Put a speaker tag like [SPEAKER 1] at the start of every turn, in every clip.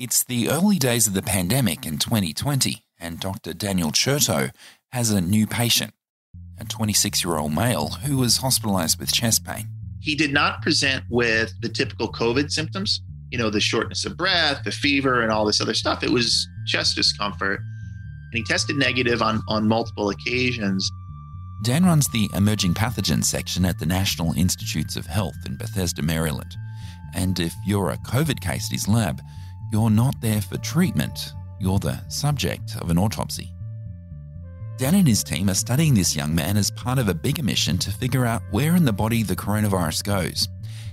[SPEAKER 1] It's the early days of the pandemic in 2020, and Dr. Daniel Chertow has a new patient, a 26 year old male who was hospitalized with chest pain.
[SPEAKER 2] He did not present with the typical COVID symptoms, you know, the shortness of breath, the fever, and all this other stuff. It was chest discomfort. And he tested negative on, on multiple occasions.
[SPEAKER 1] Dan runs the emerging pathogens section at the National Institutes of Health in Bethesda, Maryland. And if you're a COVID case at his lab, you're not there for treatment, you're the subject of an autopsy. Dan and his team are studying this young man as part of a bigger mission to figure out where in the body the coronavirus goes.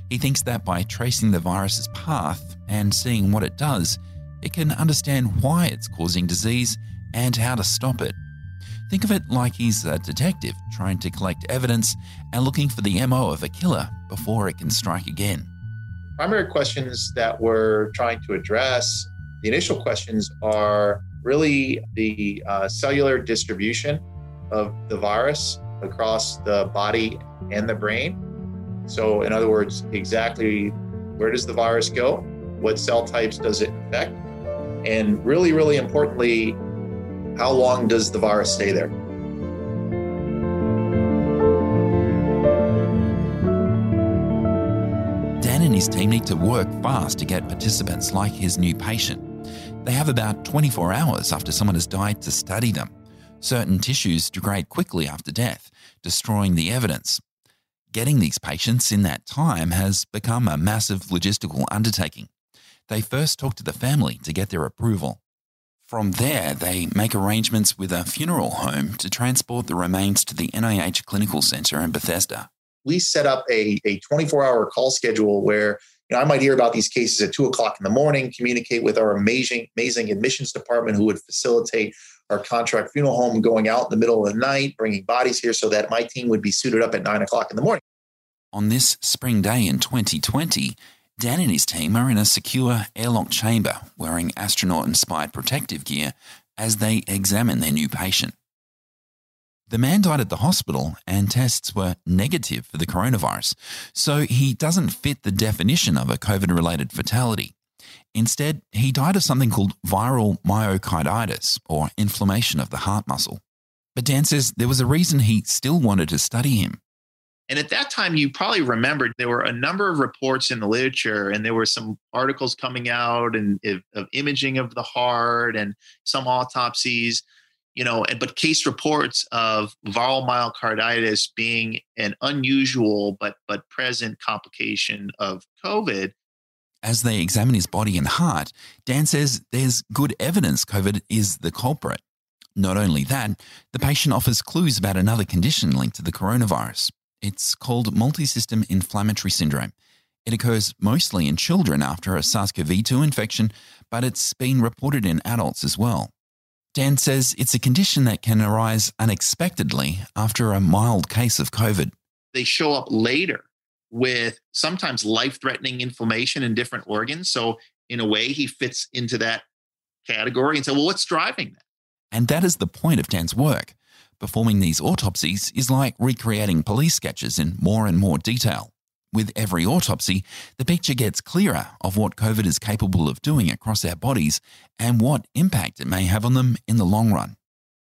[SPEAKER 1] He thinks that by tracing the virus's path and seeing what it does, it can understand why it's causing disease and how to stop it. Think of it like he's a detective trying to collect evidence and looking for the MO of a killer before it can strike again
[SPEAKER 2] primary questions that we're trying to address, the initial questions are really the uh, cellular distribution of the virus across the body and the brain. So, in other words, exactly where does the virus go? What cell types does it infect? And really, really importantly, how long does the virus stay there?
[SPEAKER 1] His team need to work fast to get participants like his new patient. They have about 24 hours after someone has died to study them. Certain tissues degrade quickly after death, destroying the evidence. Getting these patients in that time has become a massive logistical undertaking. They first talk to the family to get their approval. From there, they make arrangements with a funeral home to transport the remains to the NIH Clinical Center in Bethesda
[SPEAKER 2] we set up a, a 24 hour call schedule where you know, I might hear about these cases at two o'clock in the morning, communicate with our amazing, amazing admissions department who would facilitate our contract funeral home going out in the middle of the night, bringing bodies here so that my team would be suited up at nine o'clock in the morning.
[SPEAKER 1] On this spring day in 2020, Dan and his team are in a secure airlock chamber wearing astronaut inspired protective gear as they examine their new patient. The man died at the hospital and tests were negative for the coronavirus, so he doesn't fit the definition of a COVID related fatality. Instead, he died of something called viral myocarditis or inflammation of the heart muscle. But Dan says there was a reason he still wanted to study him.
[SPEAKER 2] And at that time, you probably remembered there were a number of reports in the literature, and there were some articles coming out and of imaging of the heart and some autopsies you know, and but case reports of viral myocarditis being an unusual but but present complication of COVID.
[SPEAKER 1] As they examine his body and heart, Dan says there's good evidence COVID is the culprit. Not only that, the patient offers clues about another condition linked to the coronavirus. It's called multisystem inflammatory syndrome. It occurs mostly in children after a SARS CoV 2 infection, but it's been reported in adults as well. Dan says it's a condition that can arise unexpectedly after a mild case of COVID.
[SPEAKER 2] They show up later with sometimes life threatening inflammation in different organs. So, in a way, he fits into that category and say, well, what's driving that?
[SPEAKER 1] And that is the point of Dan's work. Performing these autopsies is like recreating police sketches in more and more detail. With every autopsy, the picture gets clearer of what COVID is capable of doing across our bodies and what impact it may have on them in the long run.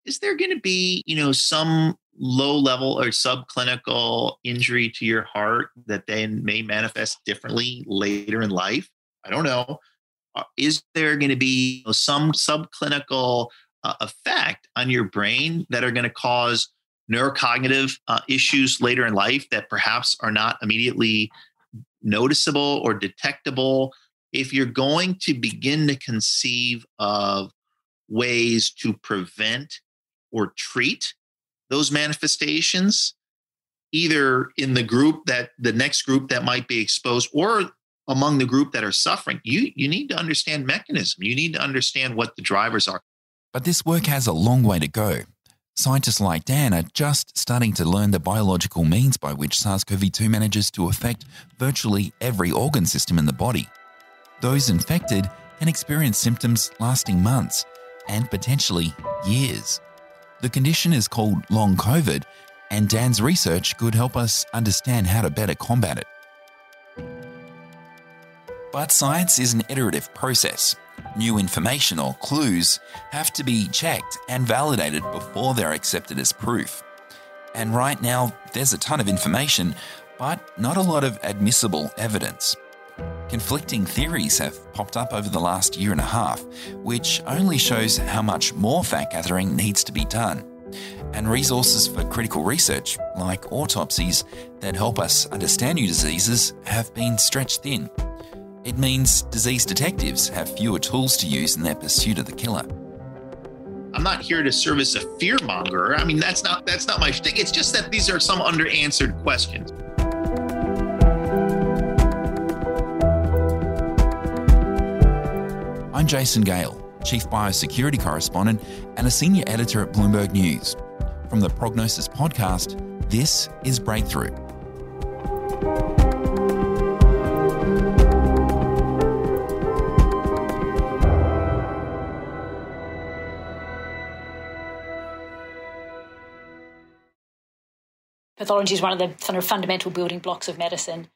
[SPEAKER 2] Is there going to be, you know, some low level or subclinical injury to your heart that then may manifest differently later in life? I don't know. uh, is there going to be some subclinical uh, effect on your brain that are going to cause neurocognitive uh, issues later in life that perhaps are not immediately noticeable or detectable? If you're going to begin to conceive of ways to prevent or treat those manifestations, either in the group that the next group that might be exposed or among the group that are suffering, you, you need to understand mechanism. You need to understand what the drivers are.
[SPEAKER 1] But this work has a long way to go. Scientists like Dan are just starting to learn the biological means by which SARS CoV 2 manages to affect virtually every organ system in the body. Those infected can experience symptoms lasting months and potentially years. The condition is called long COVID, and Dan's research could help us understand how to better combat it. But science is an iterative process. New information or clues have to be checked and validated before they're accepted as proof. And right now, there's a ton of information, but not a lot of admissible evidence. Conflicting theories have popped up over the last year and a half, which only shows how much more fact gathering needs to be done. And resources for critical research, like autopsies that help us understand new diseases, have been stretched thin. It means disease detectives have fewer tools to use in their pursuit of the killer.
[SPEAKER 2] I'm not here to serve as a fear monger. I mean, that's not that's not my shtick. It's just that these are some underanswered questions.
[SPEAKER 1] I'm Jason Gale, Chief Biosecurity Correspondent and a Senior Editor at Bloomberg News. From the Prognosis Podcast, this is Breakthrough.
[SPEAKER 3] Pathology is one of the kind of fundamental building blocks of medicine.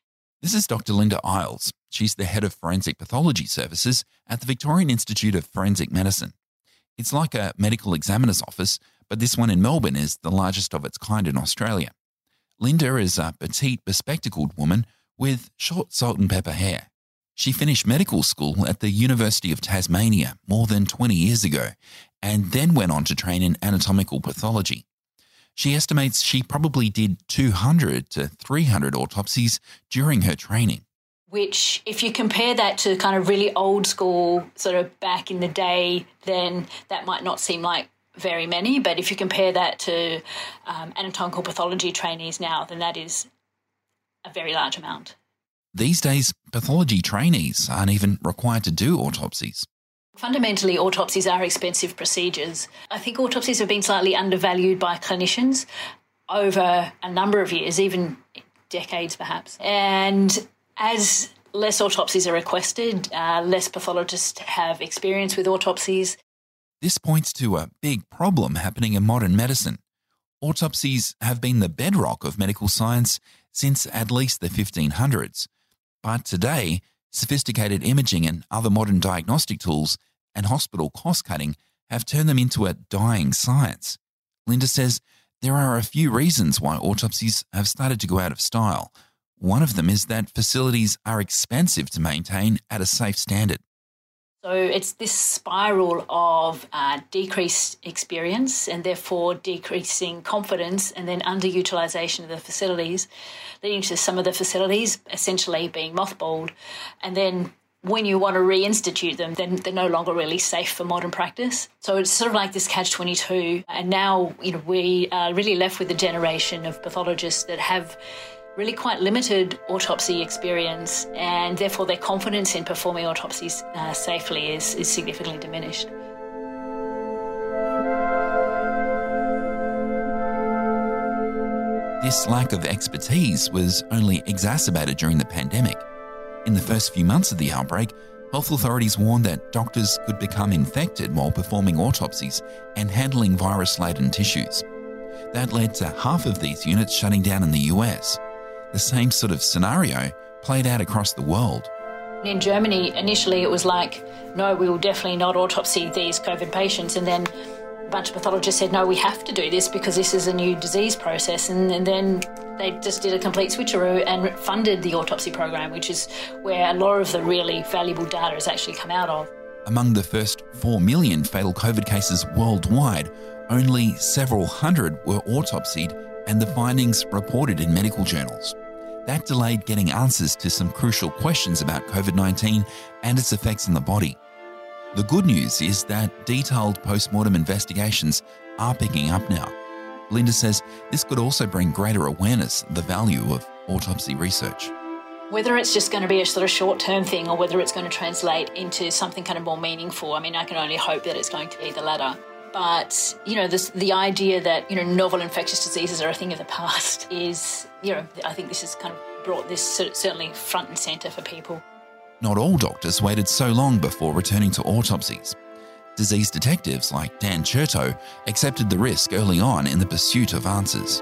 [SPEAKER 1] This is Dr. Linda Iles. She's the head of forensic pathology services at the Victorian Institute of Forensic Medicine. It's like a medical examiner's office, but this one in Melbourne is the largest of its kind in Australia. Linda is a petite, bespectacled woman with short salt and pepper hair. She finished medical school at the University of Tasmania more than 20 years ago and then went on to train in anatomical pathology. She estimates she probably did 200 to 300 autopsies during her training.
[SPEAKER 3] Which, if you compare that to kind of really old school, sort of back in the day, then that might not seem like very many. But if you compare that to um, anatomical pathology trainees now, then that is a very large amount.
[SPEAKER 1] These days, pathology trainees aren't even required to do autopsies.
[SPEAKER 3] Fundamentally, autopsies are expensive procedures. I think autopsies have been slightly undervalued by clinicians over a number of years, even decades perhaps. And as less autopsies are requested, uh, less pathologists have experience with autopsies.
[SPEAKER 1] This points to a big problem happening in modern medicine. Autopsies have been the bedrock of medical science since at least the 1500s. But today, sophisticated imaging and other modern diagnostic tools and hospital cost cutting have turned them into a dying science. Linda says there are a few reasons why autopsies have started to go out of style. One of them is that facilities are expensive to maintain at a safe standard.
[SPEAKER 3] So it's this spiral of uh, decreased experience and therefore decreasing confidence and then underutilization of the facilities, leading to some of the facilities essentially being mothballed and then when you want to reinstitute them, then they're no longer really safe for modern practice. So it's sort of like this catch 22. And now, you know, we are really left with a generation of pathologists that have really quite limited autopsy experience, and therefore their confidence in performing autopsies uh, safely is, is significantly diminished.
[SPEAKER 1] This lack of expertise was only exacerbated during the pandemic. In the first few months of the outbreak, health authorities warned that doctors could become infected while performing autopsies and handling virus laden tissues. That led to half of these units shutting down in the US. The same sort of scenario played out across the world.
[SPEAKER 3] In Germany, initially it was like, no, we will definitely not autopsy these COVID patients. And then a bunch of pathologists said, no, we have to do this because this is a new disease process. And, and then They just did a complete switcheroo and funded the autopsy program, which is where a lot of the really valuable data has actually come out of.
[SPEAKER 1] Among the first 4 million fatal COVID cases worldwide, only several hundred were autopsied and the findings reported in medical journals. That delayed getting answers to some crucial questions about COVID 19 and its effects on the body. The good news is that detailed post mortem investigations are picking up now. Linda says this could also bring greater awareness of the value of autopsy research.
[SPEAKER 3] Whether it's just going to be a sort of short term thing or whether it's going to translate into something kind of more meaningful, I mean, I can only hope that it's going to be the latter. But, you know, this, the idea that, you know, novel infectious diseases are a thing of the past is, you know, I think this has kind of brought this certainly front and centre for people.
[SPEAKER 1] Not all doctors waited so long before returning to autopsies. Disease detectives like Dan Chertow accepted the risk early on in the pursuit of answers.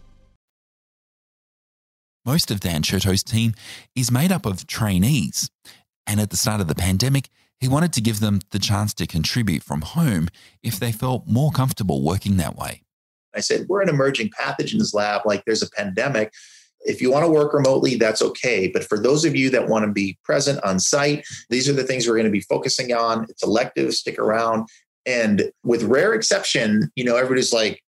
[SPEAKER 1] Most of Dan Chertow's team is made up of trainees. And at the start of the pandemic, he wanted to give them the chance to contribute from home if they felt more comfortable working that way.
[SPEAKER 2] I said, We're an emerging pathogens lab, like there's a pandemic. If you want to work remotely, that's okay. But for those of you that want to be present on site, these are the things we're going to be focusing on. It's elective, stick around. And with rare exception, you know, everybody's like,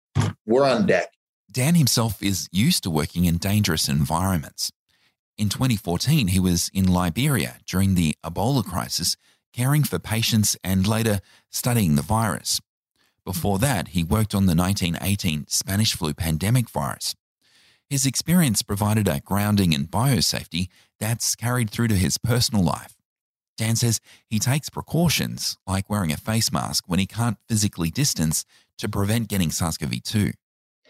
[SPEAKER 2] we're on deck.
[SPEAKER 1] Dan himself is used to working in dangerous environments. In 2014, he was in Liberia during the Ebola crisis, caring for patients and later studying the virus. Before that, he worked on the 1918 Spanish flu pandemic virus. His experience provided a grounding in biosafety that's carried through to his personal life. Dan says he takes precautions, like wearing a face mask when he can't physically distance to prevent getting SARS CoV 2.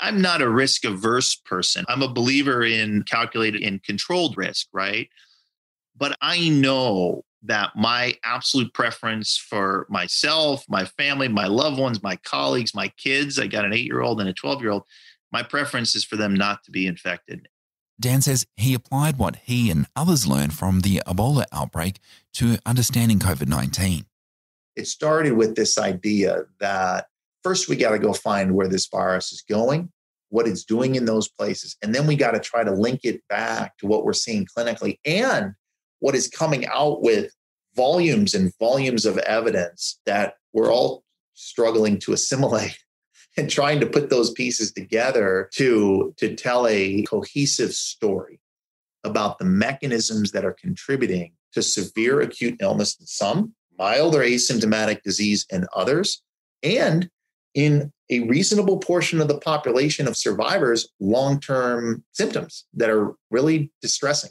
[SPEAKER 2] I'm not a risk averse person. I'm a believer in calculated and controlled risk, right? But I know that my absolute preference for myself, my family, my loved ones, my colleagues, my kids, I got an eight year old and a 12 year old, my preference is for them not to be infected.
[SPEAKER 1] Dan says he applied what he and others learned from the Ebola outbreak to understanding COVID 19.
[SPEAKER 2] It started with this idea that first we got to go find where this virus is going, what it's doing in those places, and then we got to try to link it back to what we're seeing clinically and what is coming out with volumes and volumes of evidence that we're all struggling to assimilate and trying to put those pieces together to to tell a cohesive story about the mechanisms that are contributing to severe acute illness in some mild or asymptomatic disease in others and in a reasonable portion of the population of survivors long-term symptoms that are really distressing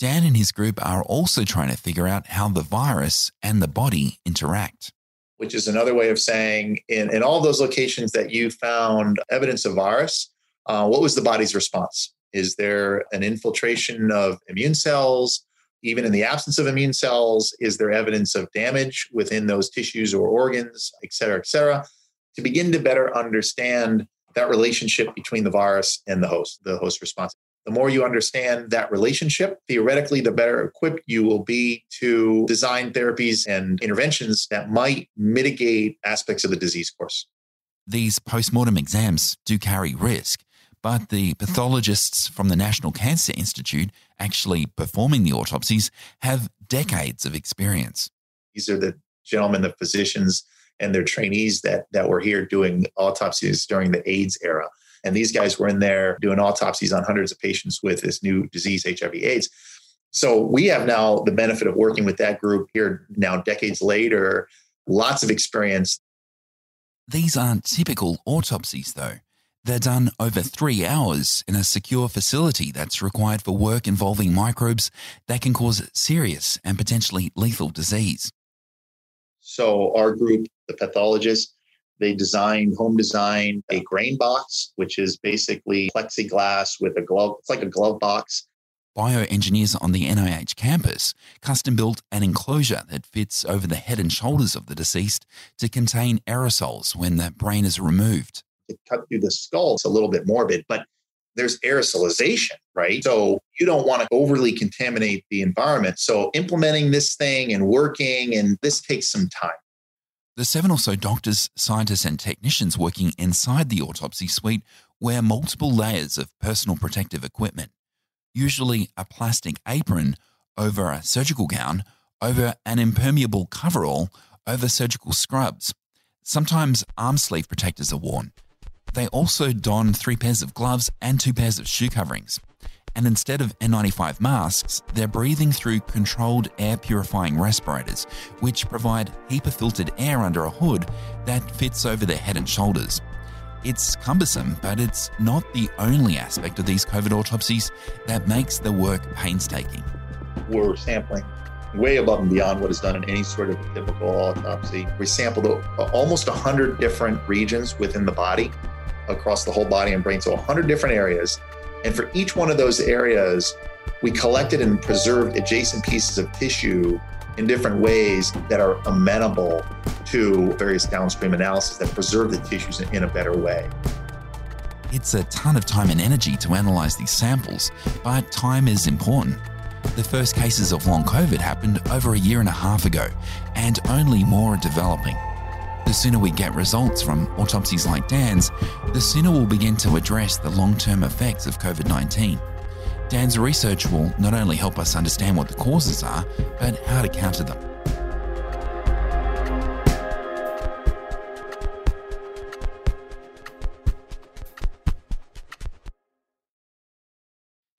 [SPEAKER 1] Dan and his group are also trying to figure out how the virus and the body interact.
[SPEAKER 2] Which is another way of saying, in, in all those locations that you found evidence of virus, uh, what was the body's response? Is there an infiltration of immune cells? Even in the absence of immune cells, is there evidence of damage within those tissues or organs, et cetera, et cetera? To begin to better understand that relationship between the virus and the host, the host response. The more you understand that relationship, theoretically, the better equipped you will be to design therapies and interventions that might mitigate aspects of the disease course.
[SPEAKER 1] These postmortem exams do carry risk, but the pathologists from the National Cancer Institute actually performing the autopsies have decades of experience.
[SPEAKER 2] These are the gentlemen, the physicians, and their trainees that, that were here doing autopsies during the AIDS era. And these guys were in there doing autopsies on hundreds of patients with this new disease, HIV AIDS. So we have now the benefit of working with that group here now, decades later, lots of experience.
[SPEAKER 1] These aren't typical autopsies, though. They're done over three hours in a secure facility that's required for work involving microbes that can cause serious and potentially lethal disease.
[SPEAKER 2] So our group, the pathologists, they designed home design a grain box, which is basically plexiglass with a glove. It's like a glove box.
[SPEAKER 1] Bioengineers on the NIH campus custom built an enclosure that fits over the head and shoulders of the deceased to contain aerosols when the brain is removed.
[SPEAKER 2] To cut through the skull, it's a little bit morbid, but there's aerosolization, right? So you don't want to overly contaminate the environment. So implementing this thing and working, and this takes some time.
[SPEAKER 1] The seven or so doctors, scientists, and technicians working inside the autopsy suite wear multiple layers of personal protective equipment, usually a plastic apron over a surgical gown, over an impermeable coverall, over surgical scrubs. Sometimes arm sleeve protectors are worn. They also don three pairs of gloves and two pairs of shoe coverings and instead of N95 masks, they're breathing through controlled air purifying respirators, which provide HEPA filtered air under a hood that fits over their head and shoulders. It's cumbersome, but it's not the only aspect of these COVID autopsies that makes the work painstaking.
[SPEAKER 2] We're sampling way above and beyond what is done in any sort of typical autopsy. We sampled almost 100 different regions within the body, across the whole body and brain, so 100 different areas and for each one of those areas, we collected and preserved adjacent pieces of tissue in different ways that are amenable to various downstream analysis that preserve the tissues in a better way.
[SPEAKER 1] It's a ton of time and energy to analyze these samples, but time is important. The first cases of long COVID happened over a year and a half ago, and only more are developing. The sooner we get results from autopsies like Dan's, the sooner we'll begin to address the long term effects of COVID 19. Dan's research will not only help us understand what the causes are, but how to counter them.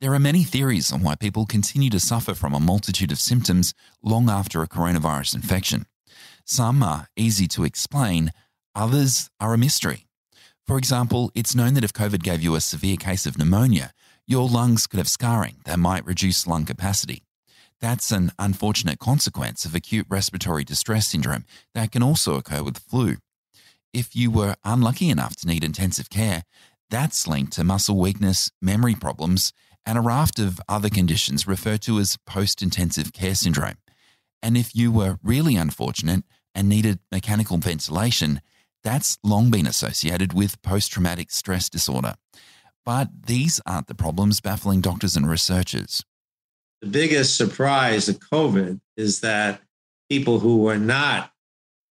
[SPEAKER 1] There are many theories on why people continue to suffer from a multitude of symptoms long after a coronavirus infection. Some are easy to explain, others are a mystery. For example, it's known that if COVID gave you a severe case of pneumonia, your lungs could have scarring that might reduce lung capacity. That's an unfortunate consequence of acute respiratory distress syndrome that can also occur with flu. If you were unlucky enough to need intensive care, that's linked to muscle weakness, memory problems, and a raft of other conditions referred to as post intensive care syndrome. And if you were really unfortunate and needed mechanical ventilation, that's long been associated with post traumatic stress disorder. But these aren't the problems baffling doctors and researchers.
[SPEAKER 4] The biggest surprise of COVID is that people who were not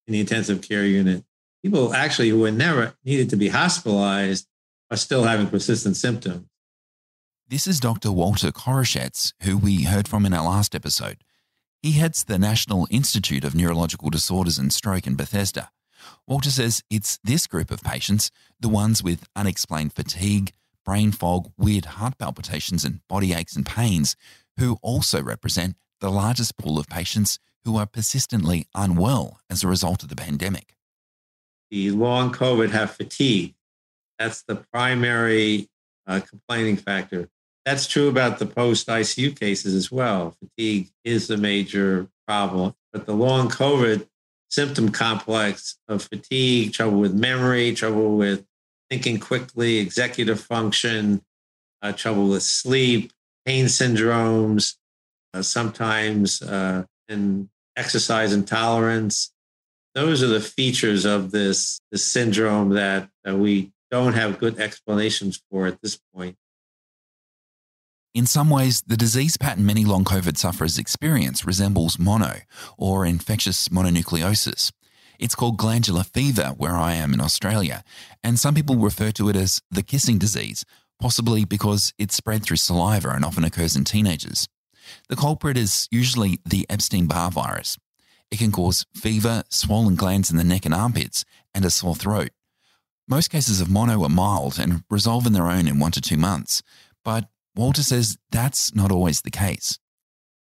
[SPEAKER 4] in the intensive care unit, people actually who were never needed to be hospitalized, are still having persistent symptoms.
[SPEAKER 1] This is Dr. Walter Koroshetz, who we heard from in our last episode. He heads the National Institute of Neurological Disorders and Stroke in Bethesda. Walter says it's this group of patients, the ones with unexplained fatigue, brain fog, weird heart palpitations, and body aches and pains, who also represent the largest pool of patients who are persistently unwell as a result of the pandemic.
[SPEAKER 4] The long COVID have fatigue. That's the primary uh, complaining factor. That's true about the post ICU cases as well. Fatigue is a major problem, but the long COVID symptom complex of fatigue, trouble with memory, trouble with thinking quickly, executive function, uh, trouble with sleep, pain syndromes, uh, sometimes uh, in exercise intolerance. Those are the features of this, this syndrome that we don't have good explanations for at this point.
[SPEAKER 1] In some ways, the disease pattern many long COVID sufferers experience resembles mono or infectious mononucleosis. It's called glandular fever where I am in Australia, and some people refer to it as the kissing disease, possibly because it's spread through saliva and often occurs in teenagers. The culprit is usually the Epstein Barr virus. It can cause fever, swollen glands in the neck and armpits, and a sore throat. Most cases of mono are mild and resolve on their own in one to two months, but Walter says that's not always the case.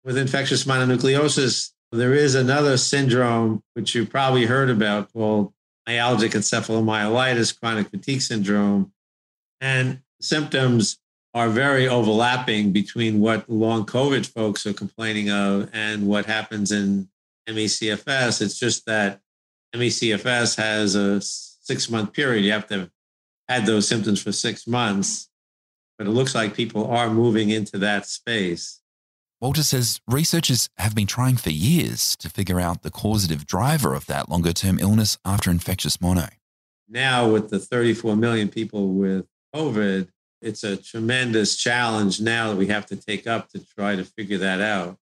[SPEAKER 4] With infectious mononucleosis, there is another syndrome which you probably heard about called myalgic encephalomyelitis chronic fatigue syndrome. And symptoms are very overlapping between what long COVID folks are complaining of and what happens in ME/CFS. It's just that ME/CFS has a six month period. You have to have had those symptoms for six months, but it looks like people are moving into that space.
[SPEAKER 1] Walter says researchers have been trying for years to figure out the causative driver of that longer term illness after infectious mono.
[SPEAKER 4] Now, with the 34 million people with COVID, it's a tremendous challenge now that we have to take up to try to figure that out.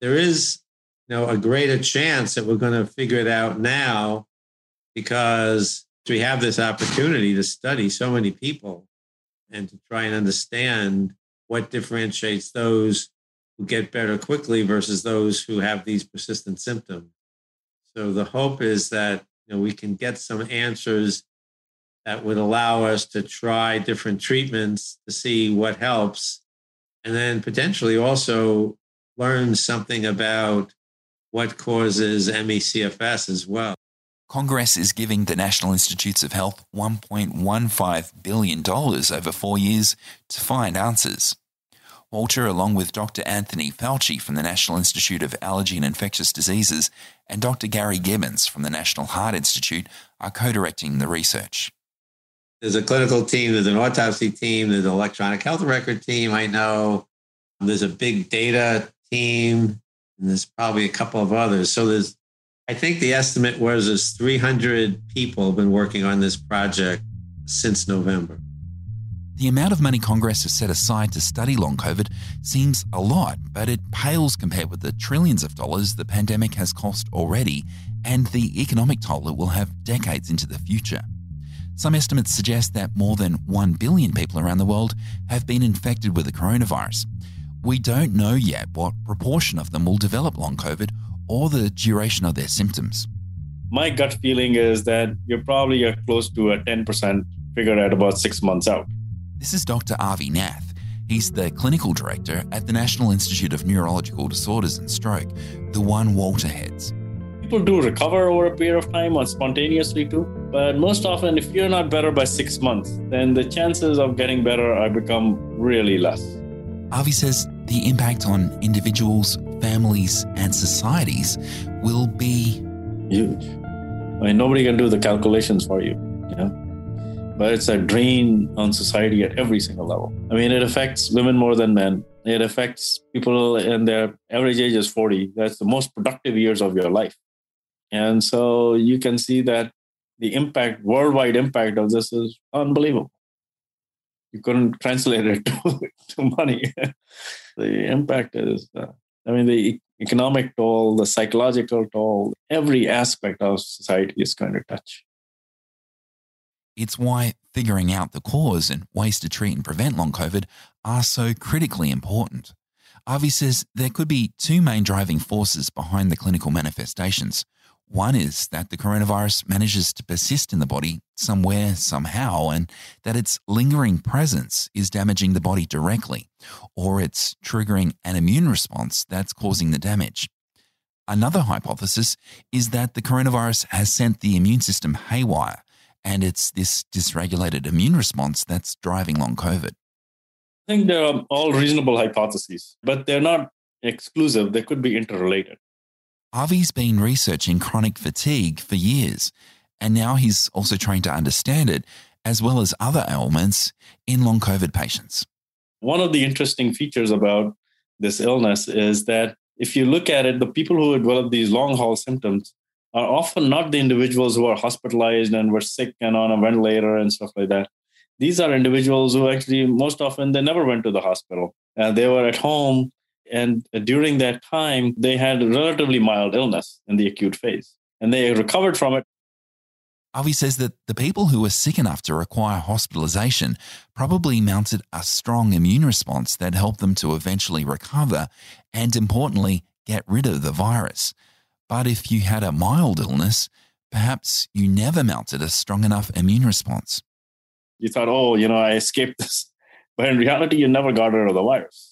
[SPEAKER 4] There is you know, a greater chance that we're going to figure it out now because we have this opportunity to study so many people and to try and understand what differentiates those who get better quickly versus those who have these persistent symptoms. So the hope is that you know, we can get some answers that would allow us to try different treatments to see what helps, and then potentially also learn something about what causes ME/CFS as well.
[SPEAKER 1] Congress is giving the National Institutes of Health $1.15 billion over four years to find answers. Walter, along with Dr. Anthony Fauci from the National Institute of Allergy and Infectious Diseases and Dr. Gary Gibbons from the National Heart Institute, are co directing the research.
[SPEAKER 4] There's a clinical team, there's an autopsy team, there's an electronic health record team. I know there's a big data team, and there's probably a couple of others. So there's, I think the estimate was there's 300 people have been working on this project since November.
[SPEAKER 1] The amount of money Congress has set aside to study long COVID seems a lot, but it pales compared with the trillions of dollars the pandemic has cost already and the economic toll it will have decades into the future. Some estimates suggest that more than 1 billion people around the world have been infected with the coronavirus. We don't know yet what proportion of them will develop long COVID or the duration of their symptoms.
[SPEAKER 5] My gut feeling is that you're probably close to a 10% figure at about six months out.
[SPEAKER 1] This is Dr. Avi Nath. He's the clinical director at the National Institute of Neurological Disorders and Stroke, the one Walter heads.
[SPEAKER 5] People do recover over a period of time or spontaneously too, but most often, if you're not better by six months, then the chances of getting better are become really less.
[SPEAKER 1] Avi says the impact on individuals, families, and societies will be
[SPEAKER 5] huge. I mean, nobody can do the calculations for you. You know? but it's a drain on society at every single level. I mean, it affects women more than men. It affects people in their average age is 40. That's the most productive years of your life. And so you can see that the impact, worldwide impact of this is unbelievable. You couldn't translate it to, to money. the impact is, uh, I mean, the economic toll, the psychological toll, every aspect of society is going to touch.
[SPEAKER 1] It's why figuring out the cause and ways to treat and prevent long COVID are so critically important. Avi says there could be two main driving forces behind the clinical manifestations. One is that the coronavirus manages to persist in the body somewhere, somehow, and that its lingering presence is damaging the body directly, or it's triggering an immune response that's causing the damage. Another hypothesis is that the coronavirus has sent the immune system haywire and it's this dysregulated immune response that's driving long COVID.
[SPEAKER 5] I think they're all reasonable hypotheses, but they're not exclusive. They could be interrelated.
[SPEAKER 1] Avi's been researching chronic fatigue for years, and now he's also trying to understand it, as well as other ailments in long COVID patients.
[SPEAKER 5] One of the interesting features about this illness is that if you look at it, the people who develop these long haul symptoms are often not the individuals who are hospitalized and were sick and on a ventilator and stuff like that. These are individuals who actually, most often, they never went to the hospital. Uh, they were at home, and during that time, they had relatively mild illness in the acute phase, and they recovered from it.
[SPEAKER 1] Avi says that the people who were sick enough to require hospitalization probably mounted a strong immune response that helped them to eventually recover and, importantly, get rid of the virus. But if you had a mild illness, perhaps you never mounted a strong enough immune response.
[SPEAKER 5] You thought, oh, you know, I escaped this. But in reality, you never got rid of the virus.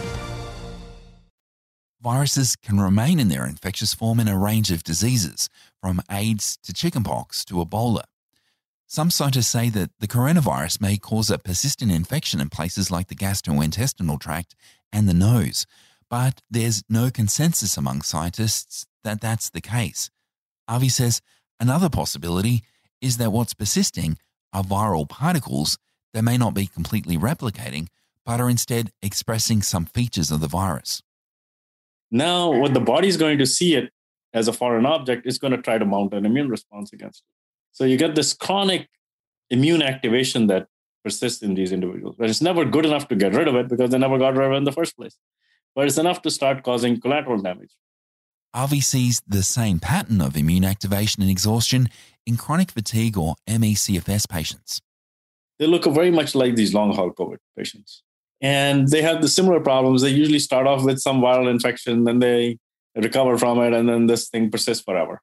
[SPEAKER 1] viruses can remain in their infectious form in a range of diseases, from AIDS to chickenpox to Ebola. Some scientists say that the coronavirus may cause a persistent infection in places like the gastrointestinal tract and the nose, but there's no consensus among scientists that that's the case. Avi says another possibility is that what's persisting are viral particles that may not be completely replicating, but are instead expressing some features of the virus.
[SPEAKER 5] Now, what the body is going to see it as a foreign object is going to try to mount an immune response against it. So you get this chronic immune activation that persists in these individuals, but it's never good enough to get rid of it because they never got rid of it in the first place. But it's enough to start causing collateral damage.
[SPEAKER 1] Avi sees the same pattern of immune activation and exhaustion in chronic fatigue or ME/CFS patients.
[SPEAKER 5] They look very much like these long haul COVID patients and they have the similar problems. They usually start off with some viral infection, then they recover from it, and then this thing persists forever.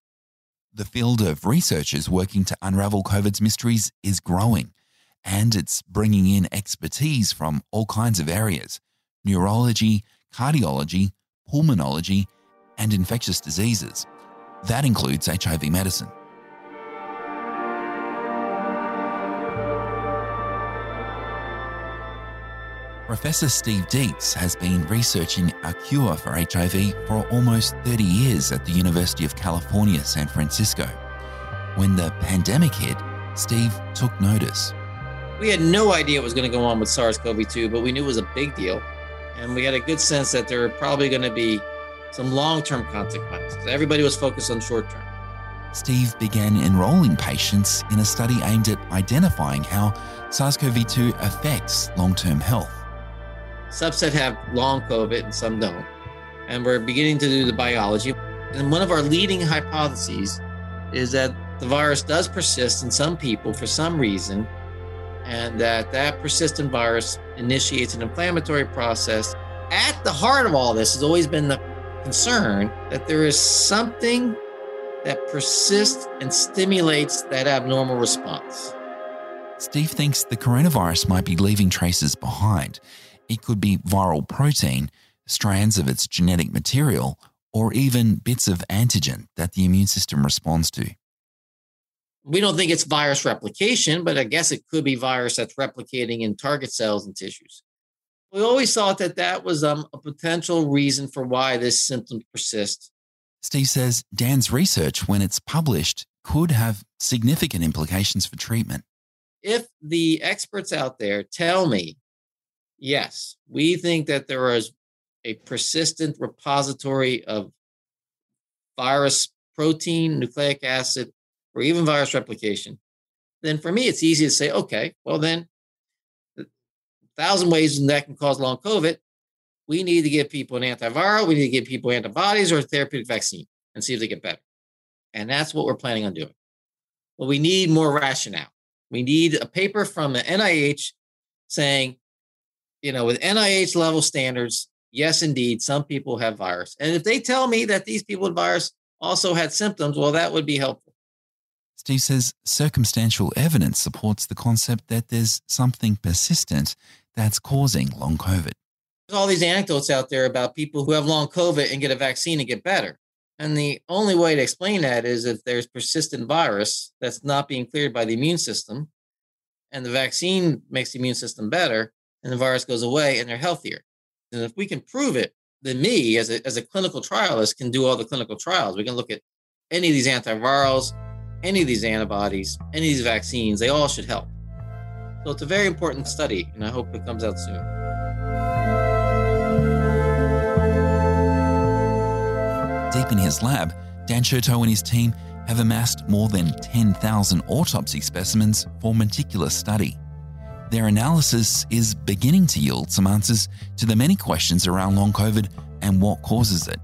[SPEAKER 1] The field of researchers working to unravel COVID's mysteries is growing, and it's bringing in expertise from all kinds of areas neurology, cardiology, pulmonology, and infectious diseases. That includes HIV medicine. Professor Steve Deeks has been researching a cure for HIV for almost 30 years at the University of California, San Francisco. When the pandemic hit, Steve took notice.
[SPEAKER 6] We had no idea what was going to go on with SARS CoV 2, but we knew it was a big deal. And we had a good sense that there were probably going to be some long term consequences. Everybody was focused on short term.
[SPEAKER 1] Steve began enrolling patients in a study aimed at identifying how SARS CoV 2 affects long term health
[SPEAKER 6] subset have long COVID and some don't. And we're beginning to do the biology. And one of our leading hypotheses is that the virus does persist in some people for some reason, and that that persistent virus initiates an inflammatory process. At the heart of all this has always been the concern that there is something that persists and stimulates that abnormal response.
[SPEAKER 1] Steve thinks the coronavirus might be leaving traces behind. It could be viral protein, strands of its genetic material, or even bits of antigen that the immune system responds to.
[SPEAKER 6] We don't think it's virus replication, but I guess it could be virus that's replicating in target cells and tissues. We always thought that that was um, a potential reason for why this symptom persists.
[SPEAKER 1] Steve says Dan's research, when it's published, could have significant implications for treatment.
[SPEAKER 6] If the experts out there tell me Yes, we think that there is a persistent repository of virus protein, nucleic acid, or even virus replication. Then for me, it's easy to say, okay, well, then a thousand ways that can cause long COVID. We need to give people an antiviral, we need to give people antibodies or a therapeutic vaccine and see if they get better. And that's what we're planning on doing. But we need more rationale. We need a paper from the NIH saying you know, with NIH level standards, yes, indeed, some people have virus. And if they tell me that these people with virus also had symptoms, well, that would be helpful.
[SPEAKER 1] Steve says circumstantial evidence supports the concept that there's something persistent that's causing long COVID.
[SPEAKER 6] There's all these anecdotes out there about people who have long COVID and get a vaccine and get better. And the only way to explain that is if there's persistent virus that's not being cleared by the immune system, and the vaccine makes the immune system better, and the virus goes away and they're healthier. And if we can prove it, then me as a, as a clinical trialist can do all the clinical trials. We can look at any of these antivirals, any of these antibodies, any of these vaccines, they all should help. So it's a very important study, and I hope it comes out soon.
[SPEAKER 1] Deep in his lab, Dan Chertow and his team have amassed more than 10,000 autopsy specimens for meticulous study. Their analysis is beginning to yield some answers to the many questions around long COVID and what causes it.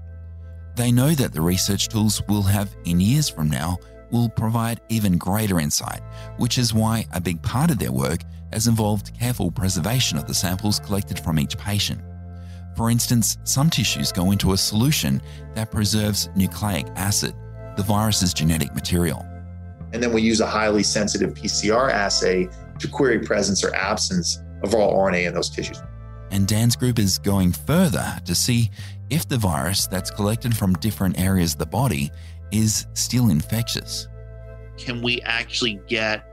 [SPEAKER 1] They know that the research tools we'll have in years from now will provide even greater insight, which is why a big part of their work has involved careful preservation of the samples collected from each patient. For instance, some tissues go into a solution that preserves nucleic acid, the virus's genetic material.
[SPEAKER 2] And then we use a highly sensitive PCR assay to query presence or absence of raw RNA in those tissues.
[SPEAKER 1] And Dan's group is going further to see if the virus that's collected from different areas of the body is still infectious.
[SPEAKER 2] Can we actually get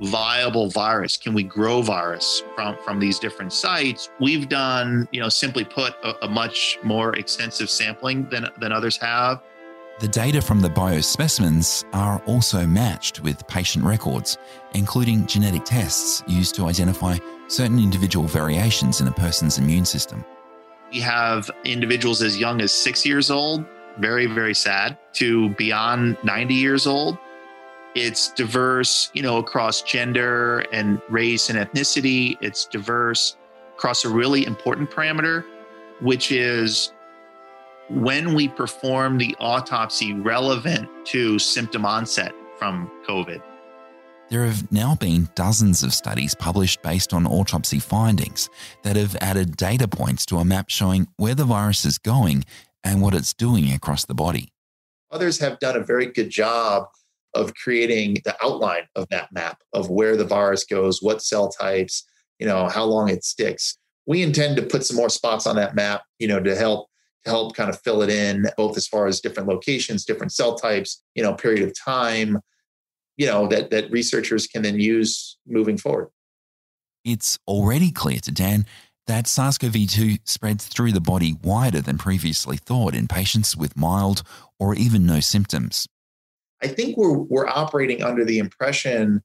[SPEAKER 2] viable virus? Can we grow virus from, from these different sites? We've done, you know, simply put, a, a much more extensive sampling than, than others have.
[SPEAKER 1] The data from the biospecimens are also matched with patient records, including genetic tests used to identify certain individual variations in a person's immune system.
[SPEAKER 2] We have individuals as young as six years old, very, very sad, to beyond 90 years old. It's diverse, you know, across gender and race and ethnicity. It's diverse across a really important parameter, which is when we perform the autopsy relevant to symptom onset from COVID.
[SPEAKER 1] There have now been dozens of studies published based on autopsy findings that have added data points to a map showing where the virus is going and what it's doing across the body.
[SPEAKER 2] Others have done a very good job of creating the outline of that map of where the virus goes, what cell types, you know, how long it sticks. We intend to put some more spots on that map, you know, to help to help kind of fill it in, both as far as different locations, different cell types, you know, period of time, you know, that that researchers can then use moving forward.
[SPEAKER 1] It's already clear to Dan that SARS CoV 2 spreads through the body wider than previously thought in patients with mild or even no symptoms.
[SPEAKER 2] I think we're, we're operating under the impression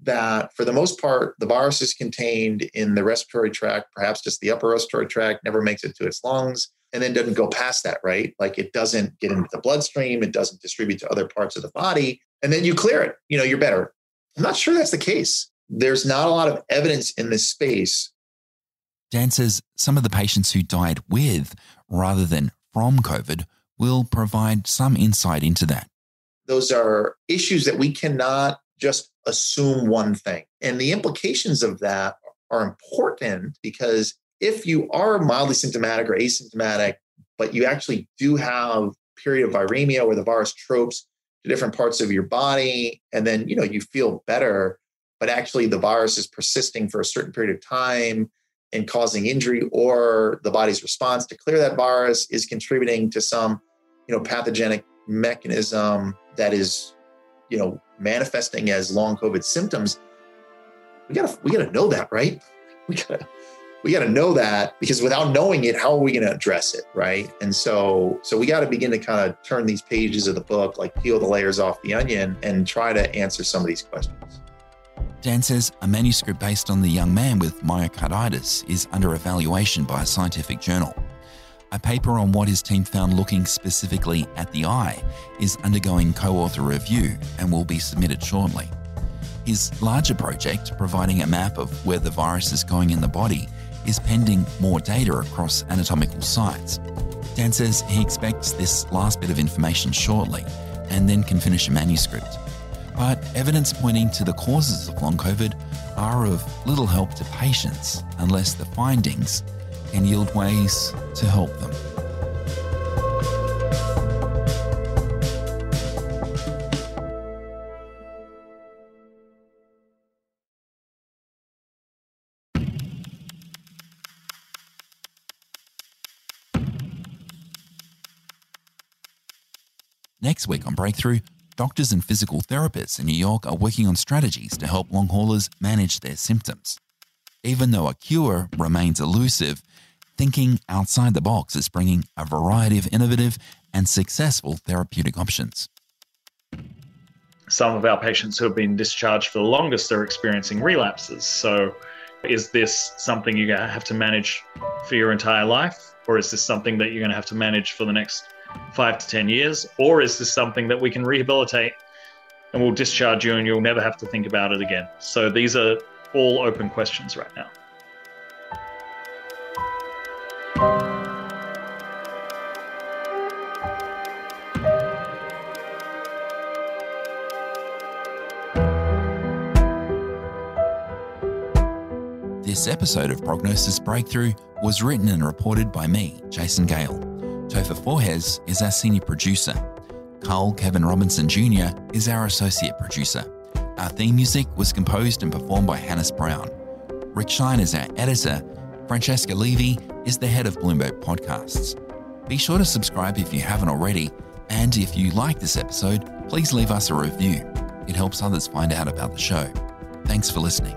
[SPEAKER 2] that for the most part, the virus is contained in the respiratory tract, perhaps just the upper respiratory tract, never makes it to its lungs, and then doesn't go past that, right? Like it doesn't get into the bloodstream, it doesn't distribute to other parts of the body, and then you clear it. You know, you're better. I'm not sure that's the case. There's not a lot of evidence in this space.
[SPEAKER 1] Dan says some of the patients who died with rather than from COVID will provide some insight into that.
[SPEAKER 2] Those are issues that we cannot just assume one thing. And the implications of that are important because if you are mildly symptomatic or asymptomatic, but you actually do have period of viremia where the virus tropes to different parts of your body, and then you know you feel better, but actually the virus is persisting for a certain period of time and causing injury, or the body's response to clear that virus is contributing to some you know pathogenic mechanism that is you know manifesting as long COVID symptoms, we gotta we gotta know that, right? We gotta we gotta know that because without knowing it, how are we gonna address it, right? And so so we gotta begin to kind of turn these pages of the book, like peel the layers off the onion and try to answer some of these questions.
[SPEAKER 1] Dan says a manuscript based on the young man with myocarditis is under evaluation by a scientific journal. A paper on what his team found looking specifically at the eye is undergoing co author review and will be submitted shortly. His larger project, providing a map of where the virus is going in the body, is pending more data across anatomical sites. Dan says he expects this last bit of information shortly and then can finish a manuscript. But evidence pointing to the causes of long COVID are of little help to patients unless the findings can yield ways to help them. Next week on Breakthrough, doctors and physical therapists in New York are working on strategies to help long haulers manage their symptoms. Even though a cure remains elusive, thinking outside the box is bringing a variety of innovative and successful therapeutic options.
[SPEAKER 7] Some of our patients who have been discharged for the longest are experiencing relapses. So, is this something to have to manage for your entire life? Or is this something that you're going to have to manage for the next five to 10 years? Or is this something that we can rehabilitate and we'll discharge you and you'll never have to think about it again? So these are all open questions right now.
[SPEAKER 1] This episode of Prognosis Breakthrough was written and reported by me, Jason Gale. Topher Forhecz is our senior producer. Carl Kevin Robinson Jr. is our associate producer. Our theme music was composed and performed by Hannes Brown. Rick Schine is our editor. Francesca Levy is the head of Bloomberg Podcasts. Be sure to subscribe if you haven't already, and if you like this episode, please leave us a review. It helps others find out about the show. Thanks for listening.